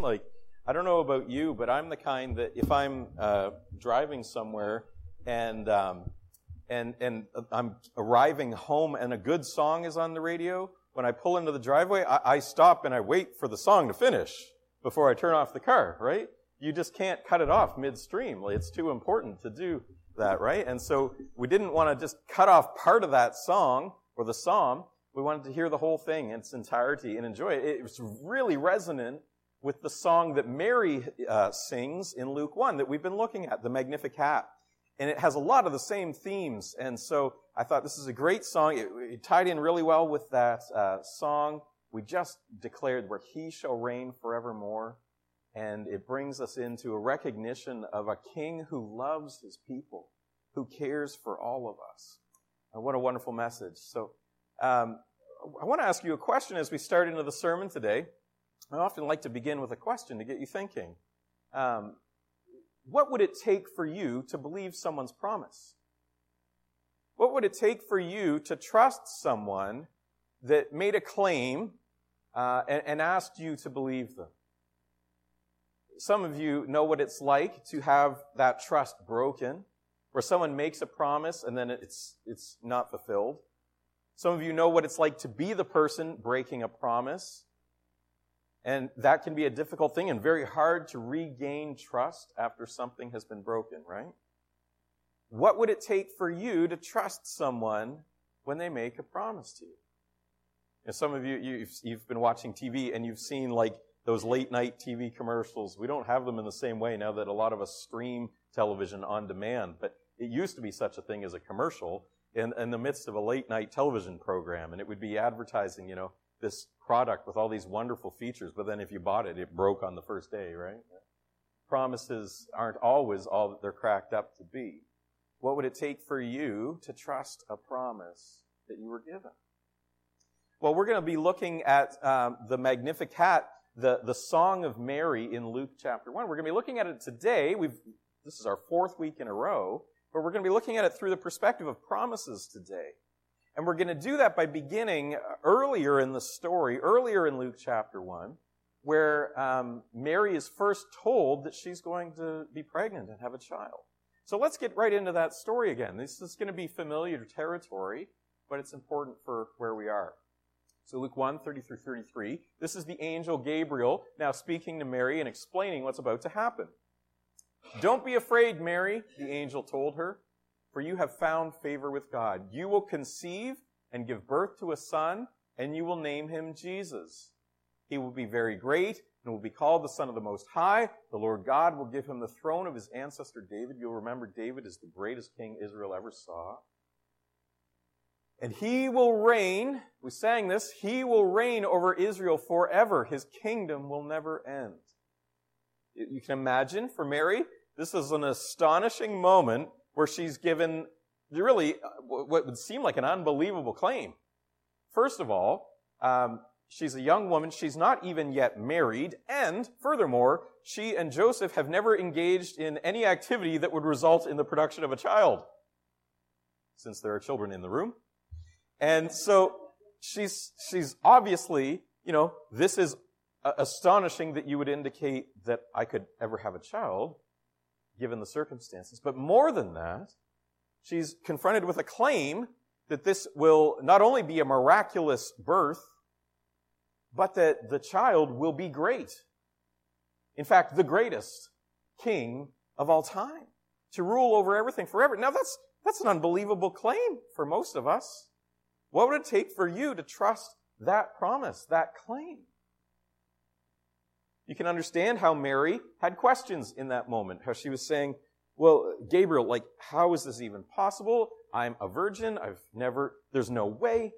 Like, I don't know about you, but I'm the kind that if I'm uh, driving somewhere and um, and and I'm arriving home and a good song is on the radio, when I pull into the driveway, I, I stop and I wait for the song to finish before I turn off the car. Right? You just can't cut it off midstream. It's too important to do that, right? And so we didn't want to just cut off part of that song or the psalm. We wanted to hear the whole thing in its entirety and enjoy it. It was really resonant with the song that Mary uh, sings in Luke 1 that we've been looking at, the Magnificat. And it has a lot of the same themes. And so I thought this is a great song. It, it tied in really well with that uh, song we just declared where he shall reign forevermore. And it brings us into a recognition of a king who loves his people, who cares for all of us. And what a wonderful message. So, um, I want to ask you a question as we start into the sermon today. I often like to begin with a question to get you thinking. Um, what would it take for you to believe someone's promise? What would it take for you to trust someone that made a claim uh, and, and asked you to believe them? Some of you know what it's like to have that trust broken, where someone makes a promise and then it's, it's not fulfilled. Some of you know what it's like to be the person breaking a promise and that can be a difficult thing and very hard to regain trust after something has been broken, right? What would it take for you to trust someone when they make a promise to you? know, some of you, you've, you've been watching TV and you've seen like those late night TV commercials. We don't have them in the same way now that a lot of us stream television on demand, but it used to be such a thing as a commercial in, in the midst of a late night television program, and it would be advertising, you know, this product with all these wonderful features, but then if you bought it, it broke on the first day, right? Promises aren't always all that they're cracked up to be. What would it take for you to trust a promise that you were given? Well, we're going to be looking at um, the Magnificat, the, the Song of Mary in Luke chapter 1. We're going to be looking at it today. We've, this is our fourth week in a row, but we're going to be looking at it through the perspective of promises today. And we're going to do that by beginning earlier in the story, earlier in Luke chapter 1, where um, Mary is first told that she's going to be pregnant and have a child. So let's get right into that story again. This is going to be familiar territory, but it's important for where we are. So Luke 1, 30 through 33. This is the angel Gabriel now speaking to Mary and explaining what's about to happen. Don't be afraid, Mary, the angel told her for you have found favor with God. You will conceive and give birth to a son, and you will name him Jesus. He will be very great and will be called the Son of the Most High. The Lord God will give him the throne of his ancestor David. You'll remember David is the greatest king Israel ever saw. And he will reign, we sang this, he will reign over Israel forever. His kingdom will never end. You can imagine for Mary, this is an astonishing moment where she's given really uh, what would seem like an unbelievable claim. First of all, um, she's a young woman. She's not even yet married. And furthermore, she and Joseph have never engaged in any activity that would result in the production of a child, since there are children in the room. And so she's, she's obviously, you know, this is astonishing that you would indicate that I could ever have a child given the circumstances. But more than that, she's confronted with a claim that this will not only be a miraculous birth, but that the child will be great. In fact, the greatest king of all time to rule over everything forever. Now that's, that's an unbelievable claim for most of us. What would it take for you to trust that promise, that claim? You can understand how Mary had questions in that moment, how she was saying, well, Gabriel, like, how is this even possible? I'm a virgin. I've never, there's no way.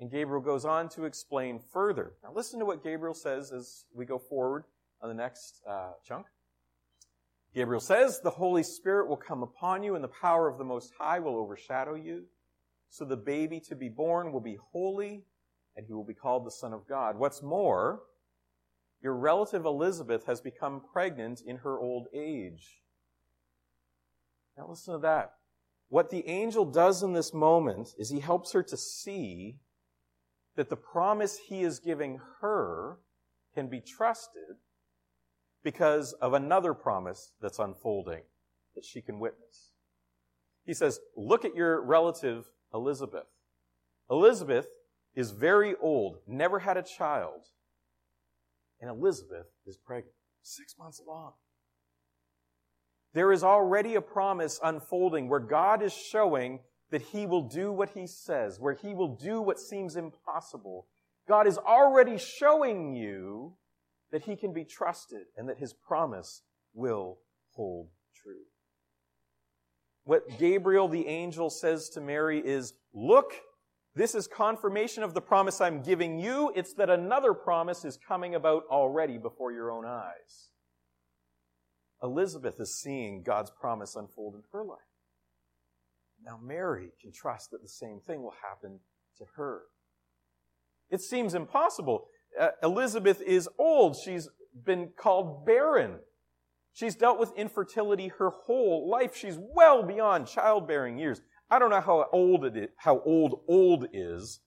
And Gabriel goes on to explain further. Now listen to what Gabriel says as we go forward on the next uh, chunk. Gabriel says, the Holy Spirit will come upon you and the power of the Most High will overshadow you. So the baby to be born will be holy and he will be called the Son of God. What's more, your relative Elizabeth has become pregnant in her old age. Now listen to that. What the angel does in this moment is he helps her to see that the promise he is giving her can be trusted because of another promise that's unfolding that she can witness. He says, Look at your relative Elizabeth. Elizabeth is very old, never had a child, and Elizabeth is pregnant, six months along. There is already a promise unfolding where God is showing that He will do what He says, where He will do what seems impossible. God is already showing you that He can be trusted and that His promise will hold true. What Gabriel the angel says to Mary is, Look, this is confirmation of the promise I'm giving you. It's that another promise is coming about already before your own eyes. Elizabeth is seeing God's promise unfold in her life. Now, Mary can trust that the same thing will happen to her. It seems impossible. Uh, Elizabeth is old. She's been called barren. She's dealt with infertility her whole life. She's well beyond childbearing years. I don't know how old it is, how old old is,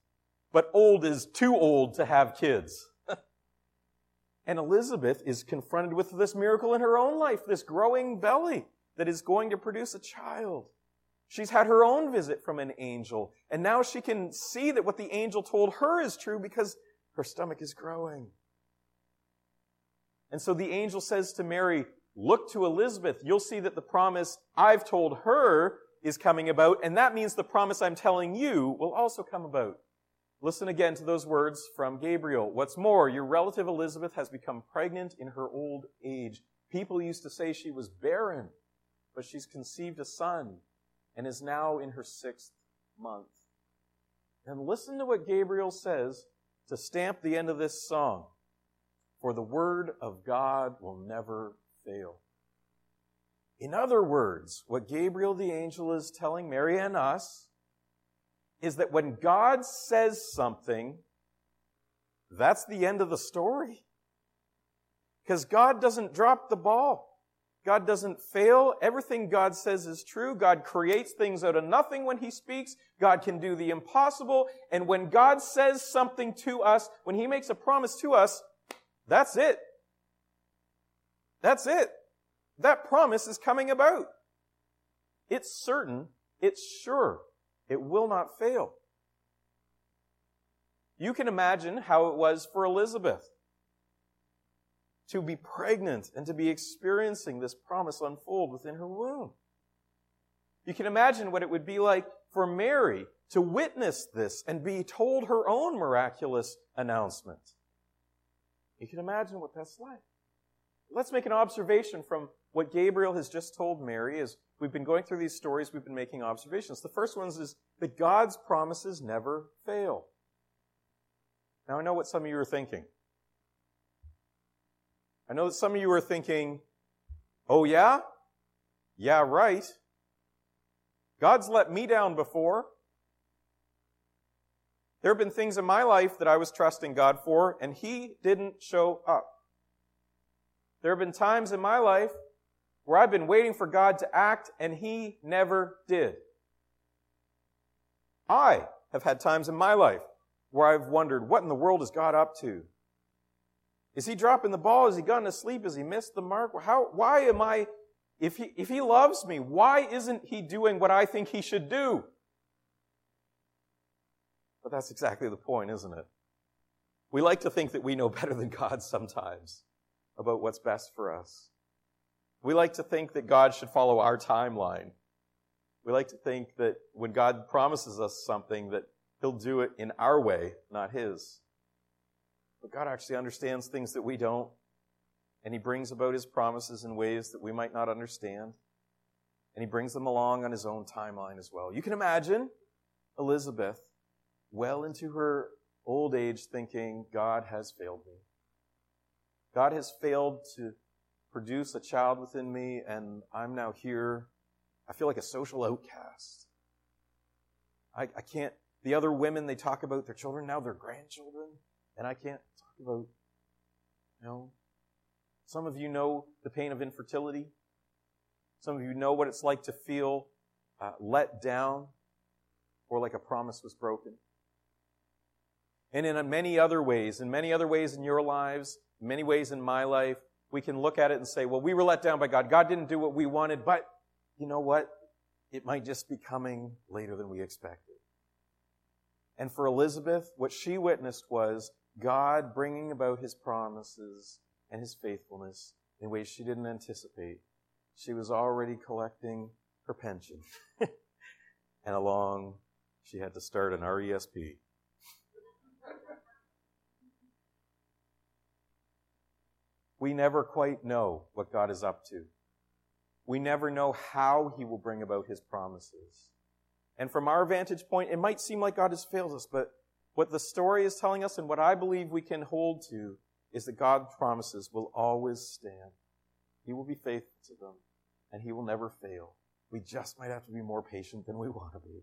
but old is too old to have kids. and Elizabeth is confronted with this miracle in her own life, this growing belly that is going to produce a child. She's had her own visit from an angel, and now she can see that what the angel told her is true because her stomach is growing. And so the angel says to Mary, Look to Elizabeth. You'll see that the promise I've told her is coming about, and that means the promise I'm telling you will also come about. Listen again to those words from Gabriel. What's more, your relative Elizabeth has become pregnant in her old age. People used to say she was barren, but she's conceived a son and is now in her sixth month. And listen to what Gabriel says to stamp the end of this song. For the word of God will never fail. In other words, what Gabriel the angel is telling Mary and us is that when God says something, that's the end of the story. Because God doesn't drop the ball. God doesn't fail. Everything God says is true. God creates things out of nothing when He speaks. God can do the impossible. And when God says something to us, when He makes a promise to us, that's it. That's it. That promise is coming about. It's certain. It's sure. It will not fail. You can imagine how it was for Elizabeth to be pregnant and to be experiencing this promise unfold within her womb. You can imagine what it would be like for Mary to witness this and be told her own miraculous announcement. You can imagine what that's like. Let's make an observation from what Gabriel has just told Mary is we've been going through these stories, we've been making observations. The first one is that God's promises never fail. Now I know what some of you are thinking. I know that some of you are thinking, oh yeah? Yeah, right. God's let me down before. There have been things in my life that I was trusting God for, and He didn't show up. There have been times in my life where I've been waiting for God to act, and He never did. I have had times in my life where I've wondered, what in the world is God up to? Is he dropping the ball? Has he gone to sleep? Has he missed the mark? How, why am I, if he, if he loves me, why isn't he doing what I think he should do? But that's exactly the point, isn't it? We like to think that we know better than God sometimes about what's best for us. We like to think that God should follow our timeline. We like to think that when God promises us something that he'll do it in our way, not his. But God actually understands things that we don't. And He brings about His promises in ways that we might not understand. And He brings them along on His own timeline as well. You can imagine Elizabeth well into her old age thinking, God has failed me. God has failed to produce a child within me, and I'm now here. I feel like a social outcast. I, I can't, the other women, they talk about their children, now their grandchildren. And I can't talk about, you know, some of you know the pain of infertility. Some of you know what it's like to feel uh, let down or like a promise was broken. And in many other ways, in many other ways in your lives, many ways in my life, we can look at it and say, well, we were let down by God. God didn't do what we wanted, but you know what? It might just be coming later than we expected. And for Elizabeth, what she witnessed was God bringing about his promises and his faithfulness in ways she didn't anticipate. She was already collecting her pension. and along, she had to start an RESP. We never quite know what God is up to. We never know how He will bring about His promises. And from our vantage point, it might seem like God has failed us, but what the story is telling us and what I believe we can hold to is that God's promises will always stand. He will be faithful to them, and He will never fail. We just might have to be more patient than we want to be.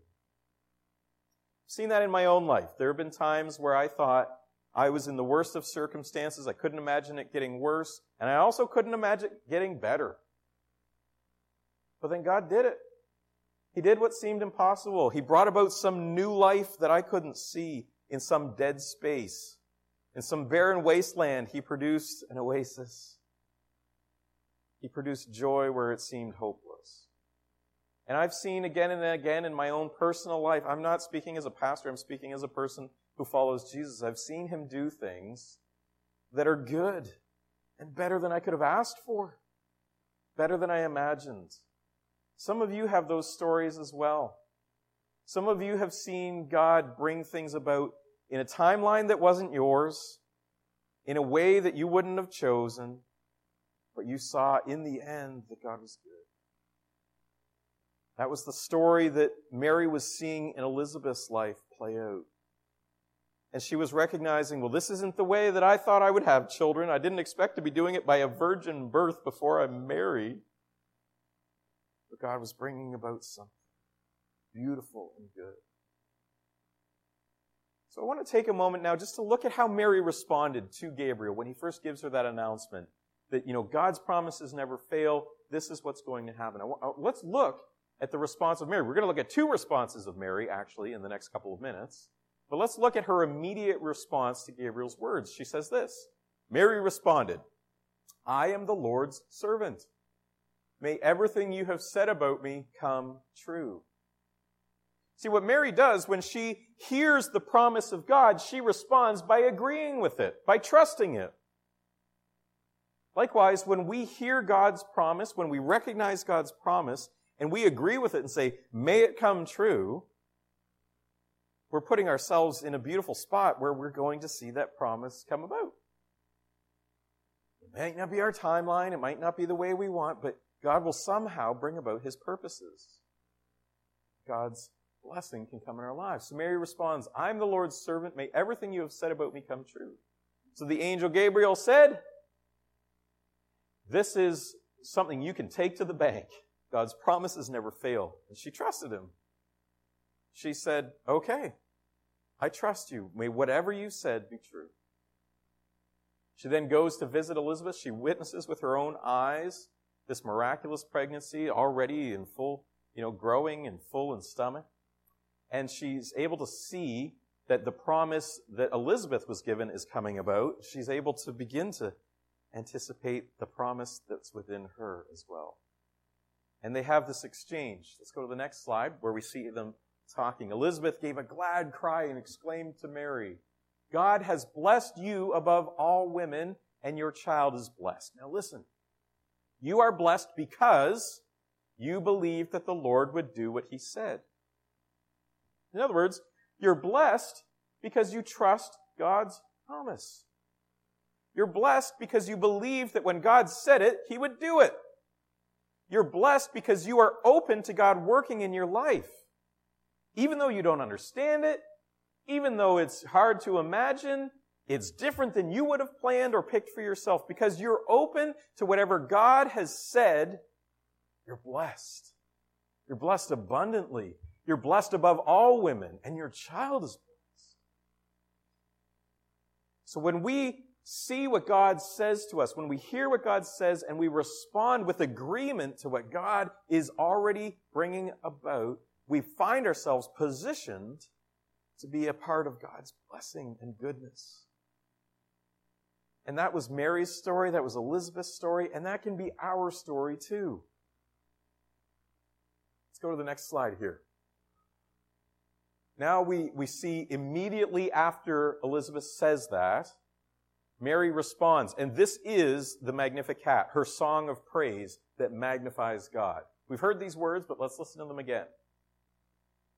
I've seen that in my own life. There have been times where I thought, I was in the worst of circumstances. I couldn't imagine it getting worse. And I also couldn't imagine it getting better. But then God did it. He did what seemed impossible. He brought about some new life that I couldn't see in some dead space. In some barren wasteland, He produced an oasis. He produced joy where it seemed hopeless. And I've seen again and again in my own personal life, I'm not speaking as a pastor, I'm speaking as a person who follows Jesus, I've seen him do things that are good and better than I could have asked for, better than I imagined. Some of you have those stories as well. Some of you have seen God bring things about in a timeline that wasn't yours, in a way that you wouldn't have chosen, but you saw in the end that God was good. That was the story that Mary was seeing in Elizabeth's life play out. And she was recognizing, well, this isn't the way that I thought I would have children. I didn't expect to be doing it by a virgin birth before I'm married. But God was bringing about something beautiful and good. So I want to take a moment now just to look at how Mary responded to Gabriel when he first gives her that announcement that, you know, God's promises never fail. This is what's going to happen. Uh, let's look at the response of Mary. We're going to look at two responses of Mary, actually, in the next couple of minutes. But let's look at her immediate response to Gabriel's words. She says this Mary responded, I am the Lord's servant. May everything you have said about me come true. See, what Mary does when she hears the promise of God, she responds by agreeing with it, by trusting it. Likewise, when we hear God's promise, when we recognize God's promise, and we agree with it and say, may it come true, we're putting ourselves in a beautiful spot where we're going to see that promise come about. It might not be our timeline, it might not be the way we want, but God will somehow bring about his purposes. God's blessing can come in our lives. So Mary responds, I'm the Lord's servant. May everything you have said about me come true. So the angel Gabriel said, This is something you can take to the bank. God's promises never fail. And she trusted him. She said, Okay, I trust you. May whatever you said be true. She then goes to visit Elizabeth. She witnesses with her own eyes this miraculous pregnancy already in full, you know, growing and full in stomach. And she's able to see that the promise that Elizabeth was given is coming about. She's able to begin to anticipate the promise that's within her as well. And they have this exchange. Let's go to the next slide where we see them talking. Elizabeth gave a glad cry and exclaimed to Mary, God has blessed you above all women, and your child is blessed. Now listen. You are blessed because you believed that the Lord would do what he said. In other words, you're blessed because you trust God's promise. You're blessed because you believe that when God said it, he would do it. You're blessed because you are open to God working in your life. Even though you don't understand it, even though it's hard to imagine, it's different than you would have planned or picked for yourself because you're open to whatever God has said. You're blessed. You're blessed abundantly. You're blessed above all women, and your child is blessed. So when we see what God says to us, when we hear what God says, and we respond with agreement to what God is already bringing about, we find ourselves positioned to be a part of God's blessing and goodness. And that was Mary's story, that was Elizabeth's story, and that can be our story too. Let's go to the next slide here. Now we, we see immediately after Elizabeth says that, Mary responds, and this is the Magnificat, her song of praise that magnifies God. We've heard these words, but let's listen to them again.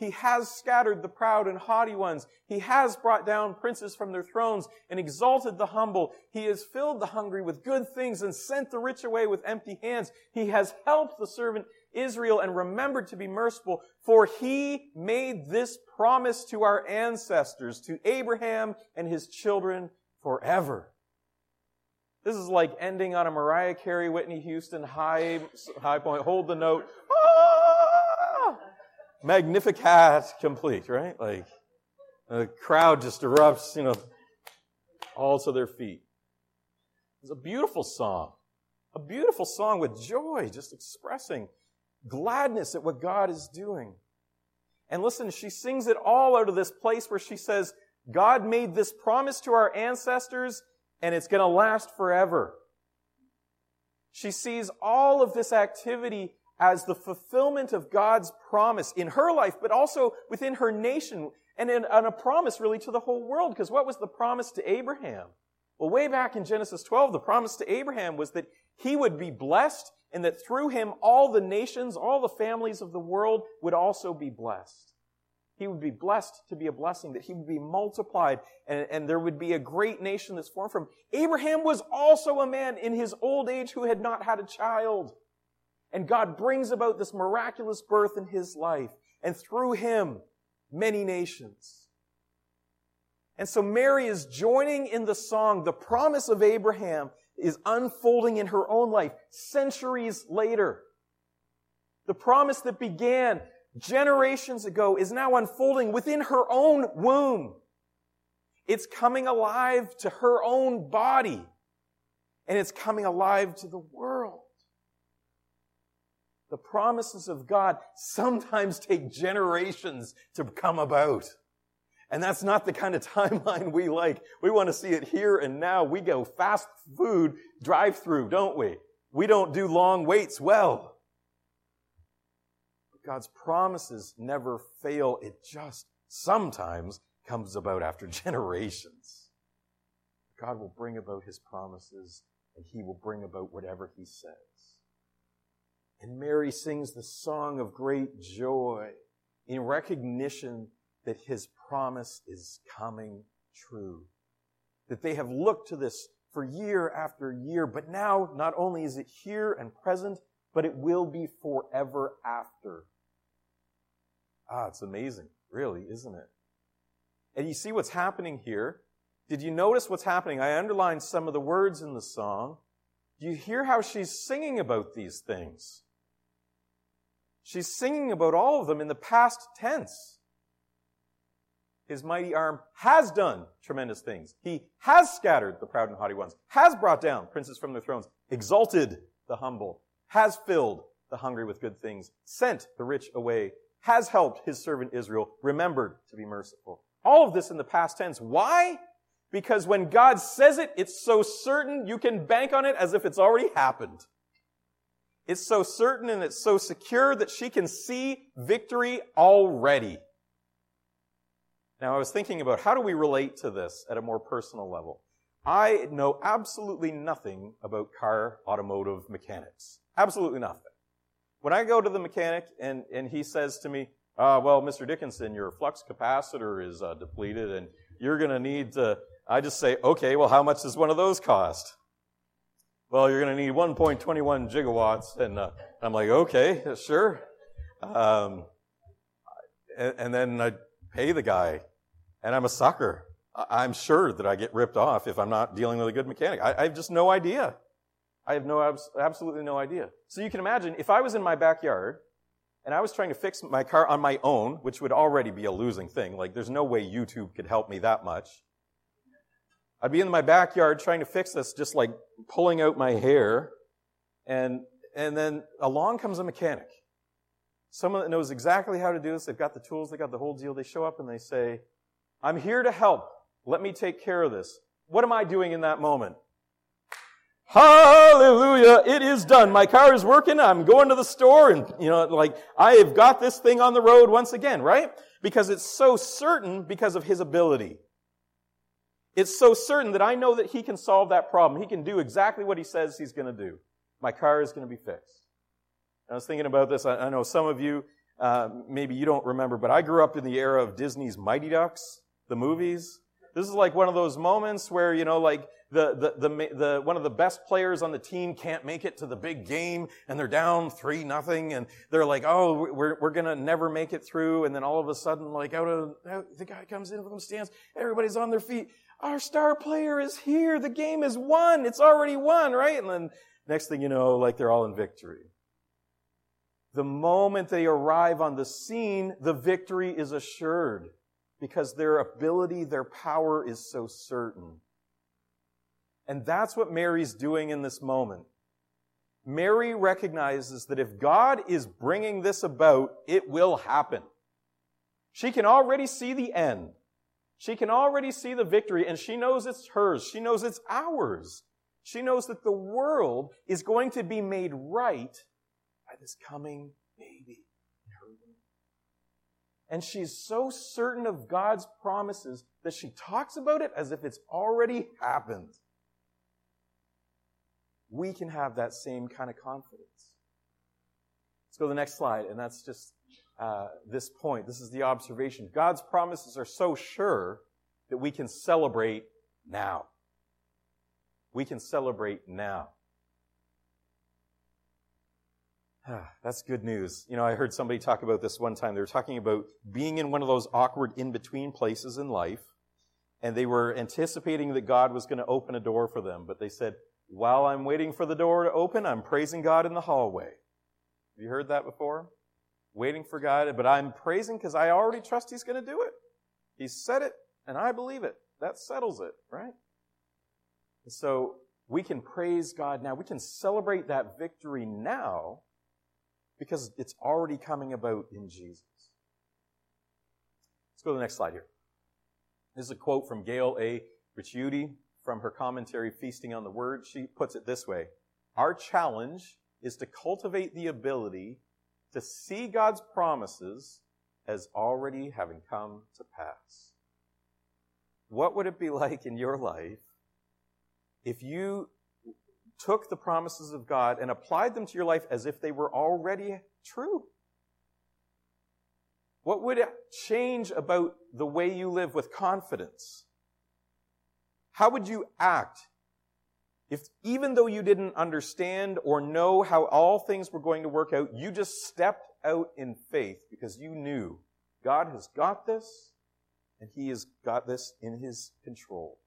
He has scattered the proud and haughty ones. He has brought down princes from their thrones and exalted the humble. He has filled the hungry with good things and sent the rich away with empty hands. He has helped the servant Israel and remembered to be merciful, for he made this promise to our ancestors, to Abraham and his children forever. This is like ending on a Mariah Carey, Whitney Houston high, high point. Hold the note. Magnificat complete, right? Like the crowd just erupts, you know, all to their feet. It's a beautiful song. A beautiful song with joy, just expressing gladness at what God is doing. And listen, she sings it all out of this place where she says, God made this promise to our ancestors and it's going to last forever. She sees all of this activity as the fulfillment of God's promise in her life, but also within her nation and in, a promise really to the whole world. Because what was the promise to Abraham? Well, way back in Genesis 12, the promise to Abraham was that he would be blessed and that through him all the nations, all the families of the world would also be blessed. He would be blessed to be a blessing, that he would be multiplied, and, and there would be a great nation that's formed from. Abraham was also a man in his old age who had not had a child. And God brings about this miraculous birth in his life, and through him, many nations. And so Mary is joining in the song. The promise of Abraham is unfolding in her own life centuries later. The promise that began generations ago is now unfolding within her own womb. It's coming alive to her own body. And it's coming alive to the world. The promises of God sometimes take generations to come about. And that's not the kind of timeline we like. We want to see it here and now. We go fast food drive through, don't we? We don't do long waits well. But God's promises never fail. It just sometimes comes about after generations. God will bring about his promises and he will bring about whatever he says. And Mary sings the song of great joy in recognition that his promise is coming true. That they have looked to this for year after year, but now not only is it here and present, but it will be forever after. Ah, it's amazing, really, isn't it? And you see what's happening here? Did you notice what's happening? I underlined some of the words in the song. Do you hear how she's singing about these things? She's singing about all of them in the past tense. His mighty arm has done tremendous things. He has scattered the proud and haughty ones, has brought down princes from their thrones, exalted the humble, has filled the hungry with good things, sent the rich away has helped his servant Israel, remembered to be merciful. All of this in the past tense. Why? Because when God says it, it's so certain you can bank on it as if it's already happened. It's so certain and it's so secure that she can see victory already. Now, I was thinking about how do we relate to this at a more personal level? I know absolutely nothing about car automotive mechanics. Absolutely nothing. When I go to the mechanic and, and he says to me, uh, well, Mr. Dickinson, your flux capacitor is uh, depleted and you're going to need to, I just say, okay, well, how much does one of those cost? Well, you're going to need 1.21 gigawatts. And uh, I'm like, okay, sure. Um, and, and, then I pay the guy. And I'm a sucker. I'm sure that I get ripped off if I'm not dealing with a good mechanic. I, I have just no idea. I have no, absolutely no idea. So you can imagine if I was in my backyard and I was trying to fix my car on my own, which would already be a losing thing. Like there's no way YouTube could help me that much. I'd be in my backyard trying to fix this, just like pulling out my hair. And, and then along comes a mechanic. Someone that knows exactly how to do this. They've got the tools. They got the whole deal. They show up and they say, I'm here to help. Let me take care of this. What am I doing in that moment? Hallelujah. It is done. My car is working. I'm going to the store and, you know, like, I have got this thing on the road once again, right? Because it's so certain because of his ability. It's so certain that I know that he can solve that problem. He can do exactly what he says he's going to do. My car is going to be fixed. I was thinking about this. I, know some of you, uh, maybe you don't remember, but I grew up in the era of Disney's Mighty Ducks, the movies. This is like one of those moments where, you know, like the, the, the, the, one of the best players on the team can't make it to the big game and they're down three nothing and they're like, oh, we're, we're gonna never make it through. And then all of a sudden, like out of, out, the guy comes in from the stands, everybody's on their feet. Our star player is here. The game is won. It's already won, right? And then next thing you know, like they're all in victory. The moment they arrive on the scene, the victory is assured because their ability, their power is so certain. And that's what Mary's doing in this moment. Mary recognizes that if God is bringing this about, it will happen. She can already see the end. She can already see the victory and she knows it's hers. She knows it's ours. She knows that the world is going to be made right by this coming baby in her womb. And she's so certain of God's promises that she talks about it as if it's already happened. We can have that same kind of confidence. Let's go to the next slide, and that's just uh, this point. This is the observation. God's promises are so sure that we can celebrate now. We can celebrate now. That's good news. You know, I heard somebody talk about this one time. They were talking about being in one of those awkward in between places in life, and they were anticipating that God was going to open a door for them. But they said, while I'm waiting for the door to open, I'm praising God in the hallway. Have you heard that before? Waiting for God, but I'm praising because I already trust He's going to do it. He said it, and I believe it. That settles it, right? And so we can praise God now. We can celebrate that victory now because it's already coming about in Jesus. Let's go to the next slide here. This is a quote from Gail A. Ricciuti from her commentary, Feasting on the Word. She puts it this way Our challenge is to cultivate the ability to see God's promises as already having come to pass. What would it be like in your life if you took the promises of God and applied them to your life as if they were already true? What would change about the way you live with confidence? How would you act if even though you didn't understand or know how all things were going to work out, you just stepped out in faith because you knew God has got this and He has got this in His control?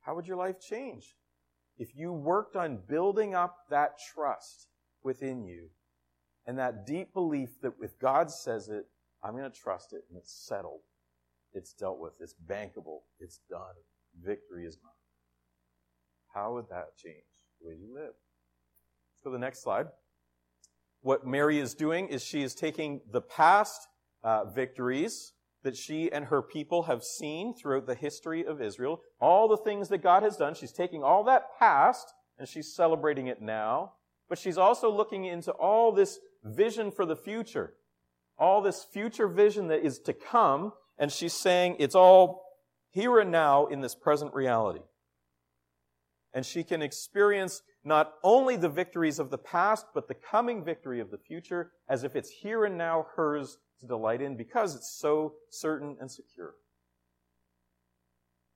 How would your life change? if you worked on building up that trust within you and that deep belief that if God says it, I'm going to trust it and it's settled, it's dealt with, it's bankable, it's done, victory is mine. How would that change the way you live? Let's go to the next slide. What Mary is doing is she is taking the past uh, victories that she and her people have seen throughout the history of Israel, all the things that God has done. She's taking all that past and she's celebrating it now, but she's also looking into all this vision for the future, all this future vision that is to come, and she's saying it's all here and now in this present reality. And she can experience not only the victories of the past, but the coming victory of the future as if it's here and now hers to delight in because it's so certain and secure.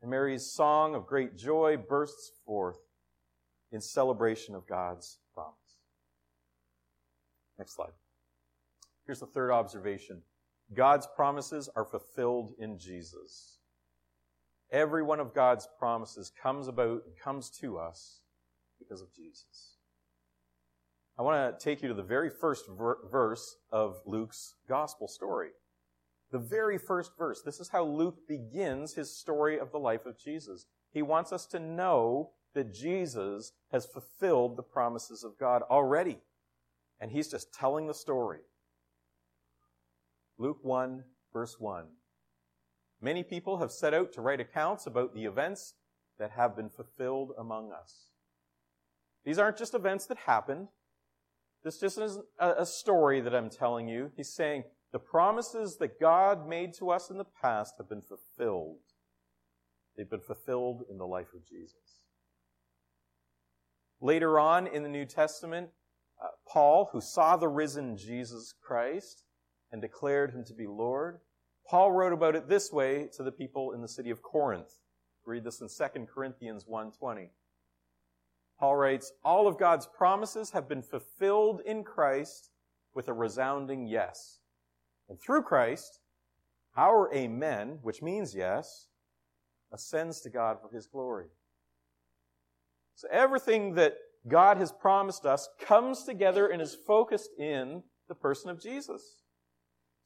And Mary's song of great joy bursts forth in celebration of God's promise. Next slide. Here's the third observation God's promises are fulfilled in Jesus. Every one of God's promises comes about, and comes to us because of Jesus. I want to take you to the very first ver- verse of Luke's gospel story. The very first verse. This is how Luke begins his story of the life of Jesus. He wants us to know that Jesus has fulfilled the promises of God already. And he's just telling the story. Luke 1, verse 1. Many people have set out to write accounts about the events that have been fulfilled among us. These aren't just events that happened. This just isn't a story that I'm telling you. He's saying the promises that God made to us in the past have been fulfilled. They've been fulfilled in the life of Jesus. Later on in the New Testament, uh, Paul, who saw the risen Jesus Christ and declared him to be Lord, Paul wrote about it this way to the people in the city of Corinth. Read this in 2 Corinthians 1:20. Paul writes, "All of God's promises have been fulfilled in Christ with a resounding yes. And through Christ, our amen, which means yes, ascends to God for his glory." So everything that God has promised us comes together and is focused in the person of Jesus.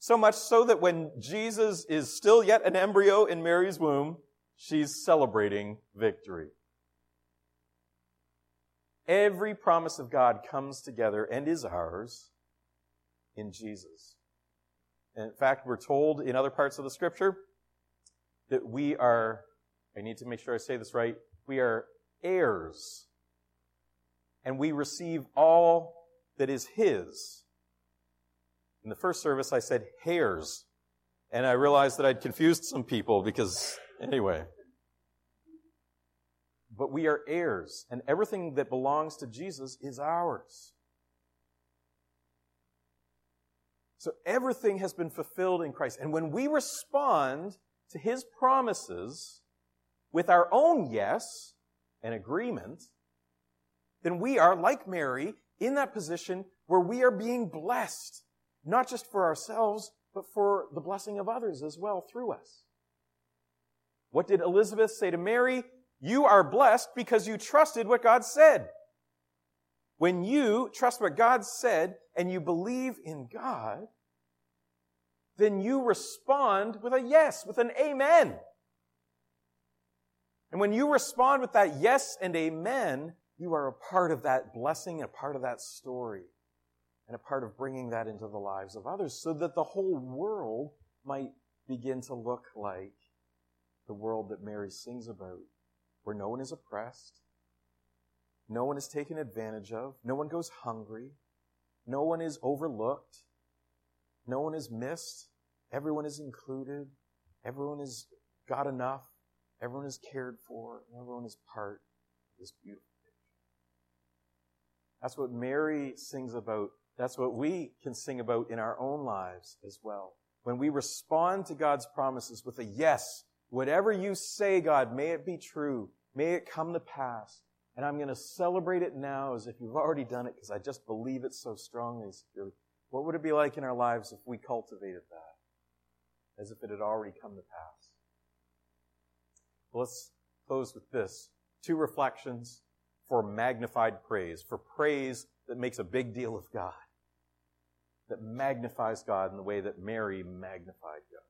So much so that when Jesus is still yet an embryo in Mary's womb, she's celebrating victory. Every promise of God comes together and is ours in Jesus. And in fact, we're told in other parts of the scripture that we are, I need to make sure I say this right, we are heirs. And we receive all that is His in the first service, I said hairs. And I realized that I'd confused some people because, anyway. But we are heirs, and everything that belongs to Jesus is ours. So everything has been fulfilled in Christ. And when we respond to His promises with our own yes and agreement, then we are, like Mary, in that position where we are being blessed not just for ourselves, but for the blessing of others as well through us. What did Elizabeth say to Mary? You are blessed because you trusted what God said. When you trust what God said and you believe in God, then you respond with a yes, with an amen. And when you respond with that yes and amen, you are a part of that blessing, a part of that story and a part of bringing that into the lives of others so that the whole world might begin to look like the world that Mary sings about, where no one is oppressed, no one is taken advantage of, no one goes hungry, no one is overlooked, no one is missed, everyone is included, everyone is got enough, everyone is cared for, everyone is part of this beautiful picture. That's what Mary sings about that's what we can sing about in our own lives as well. When we respond to God's promises with a yes, whatever you say, God, may it be true. May it come to pass. And I'm going to celebrate it now as if you've already done it because I just believe it so strongly. What would it be like in our lives if we cultivated that as if it had already come to pass? Well, let's close with this. Two reflections for magnified praise, for praise that makes a big deal of God that magnifies God in the way that Mary magnified God.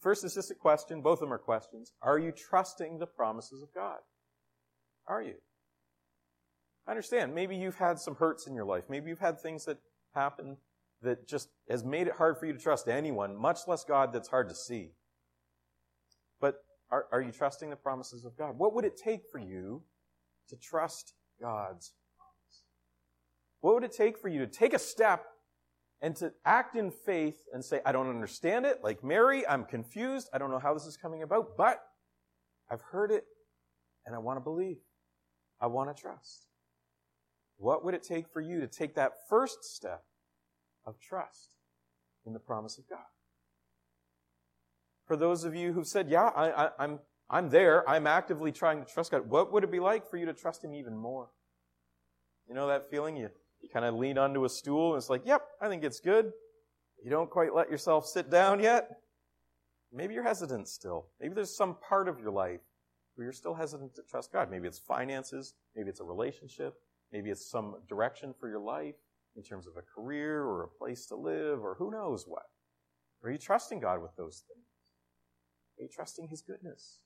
First is just a question. Both of them are questions. Are you trusting the promises of God? Are you? I understand. Maybe you've had some hurts in your life. Maybe you've had things that happen that just has made it hard for you to trust anyone, much less God that's hard to see. But are, are you trusting the promises of God? What would it take for you to trust God's what would it take for you to take a step and to act in faith and say, I don't understand it, like Mary, I'm confused, I don't know how this is coming about, but I've heard it and I want to believe. I want to trust. What would it take for you to take that first step of trust in the promise of God? For those of you who've said, yeah, I, I, I'm, I'm there, I'm actively trying to trust God, what would it be like for you to trust Him even more? You know that feeling? You you kind of lean onto a stool and it's like, yep, I think it's good. You don't quite let yourself sit down yet. Maybe you're hesitant still. Maybe there's some part of your life where you're still hesitant to trust God. Maybe it's finances. Maybe it's a relationship. Maybe it's some direction for your life in terms of a career or a place to live or who knows what. Are you trusting God with those things? Are you trusting His goodness?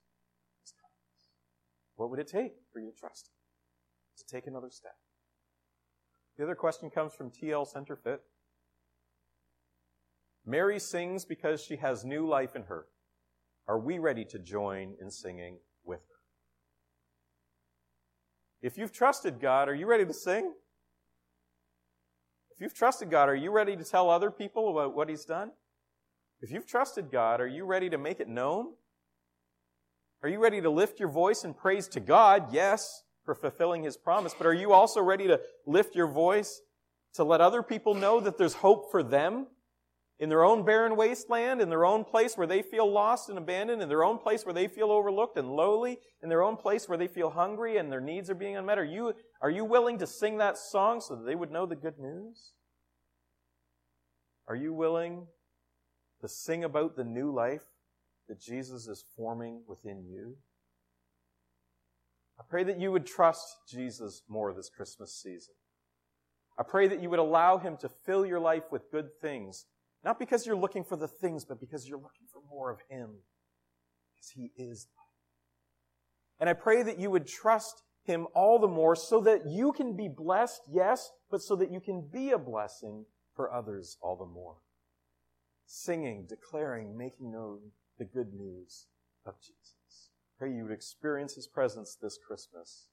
His kindness? What would it take for you to trust Him? To take another step? The other question comes from T.L. Centerfit. Mary sings because she has new life in her. Are we ready to join in singing with her? If you've trusted God, are you ready to sing? If you've trusted God, are you ready to tell other people about what He's done? If you've trusted God, are you ready to make it known? Are you ready to lift your voice in praise to God? Yes, for fulfilling His promise. But are you also ready to lift your voice to let other people know that there's hope for them in their own barren wasteland, in their own place where they feel lost and abandoned, in their own place where they feel overlooked and lowly, in their own place where they feel hungry and their needs are being unmet? Are you, are you willing to sing that song so that they would know the good news? Are you willing to sing about the new life that Jesus is forming within you? I pray that you would trust Jesus more this Christmas season. I pray that you would allow him to fill your life with good things not because you're looking for the things, but because you're looking for more of Him. Because He is And I pray that you would trust Him all the more so that you can be blessed, yes, but so that you can be a blessing for others all the more. Singing, declaring, making known the good news of Jesus. Pray you would experience His presence this Christmas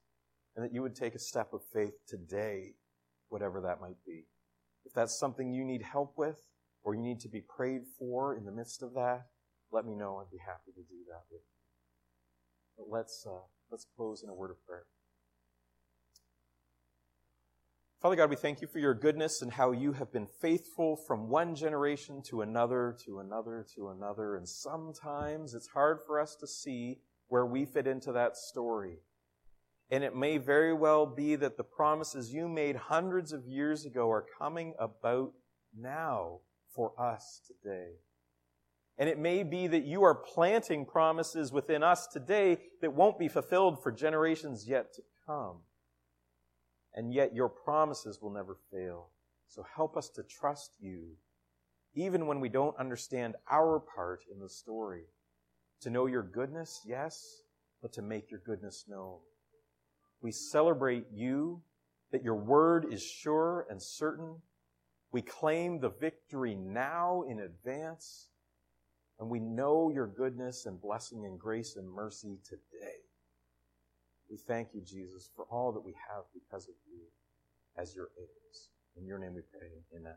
and that you would take a step of faith today, whatever that might be. If that's something you need help with, or you need to be prayed for in the midst of that, let me know. I'd be happy to do that with you. But let's, uh, let's close in a word of prayer. Father God, we thank you for your goodness and how you have been faithful from one generation to another, to another, to another. And sometimes it's hard for us to see where we fit into that story. And it may very well be that the promises you made hundreds of years ago are coming about now for us today. And it may be that you are planting promises within us today that won't be fulfilled for generations yet to come. And yet your promises will never fail. So help us to trust you, even when we don't understand our part in the story. To know your goodness, yes, but to make your goodness known. We celebrate you, that your word is sure and certain, we claim the victory now in advance, and we know your goodness and blessing and grace and mercy today. We thank you, Jesus, for all that we have because of you as your heirs. In your name we pray. Amen.